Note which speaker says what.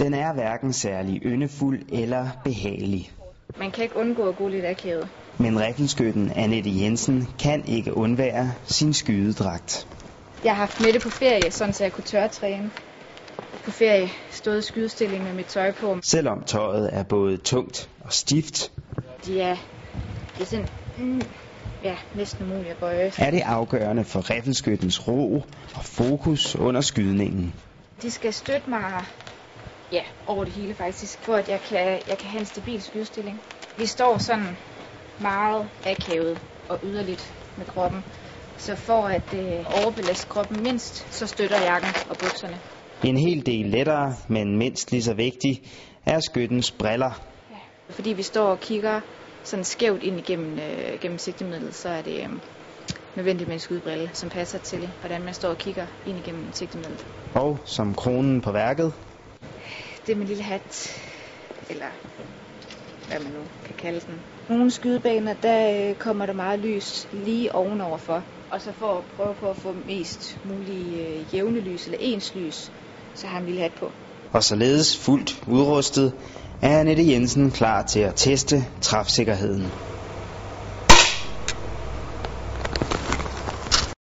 Speaker 1: Den er hverken særlig yndefuld eller behagelig.
Speaker 2: Man kan ikke undgå at gå lidt akavet.
Speaker 1: Men riffelskytten Annette Jensen kan ikke undvære sin skydedragt.
Speaker 2: Jeg har haft med det på ferie, sådan så jeg kunne tørretræne. På ferie stod i skydestilling med mit tøj på.
Speaker 1: Selvom tøjet er både tungt og stift,
Speaker 2: De er, det er sådan, mm, ja, næsten umuligt at bøje.
Speaker 1: er det afgørende for riffelskyttens ro og fokus under skydningen.
Speaker 2: De skal støtte mig ja, over det hele faktisk, for at jeg kan, jeg kan have en stabil skydestilling. Vi står sådan meget akavet og yderligt med kroppen. Så for at øh, overbelaste kroppen mindst, så støtter jakken og bukserne.
Speaker 1: En hel del lettere, men mindst lige så vigtig, er skyttens briller.
Speaker 2: Fordi vi står og kigger sådan skævt ind igennem øh, gennem sigtemidlet, så er det øh, nødvendigt med en skudbrille, som passer til, hvordan man står og kigger ind igennem sigtemidlet.
Speaker 1: Og som kronen på værket,
Speaker 2: Det er min lille hat, eller hvad man nu kan kalde den. Nogle skydebaner, der øh, kommer der meget lys lige ovenover for. Og så for at prøve på at få mest mulig øh, jævne lys, eller ens lys, så har jeg en lille hat på.
Speaker 1: og således fuldt udrustet, er Annette Jensen klar til at teste træfsikkerheden.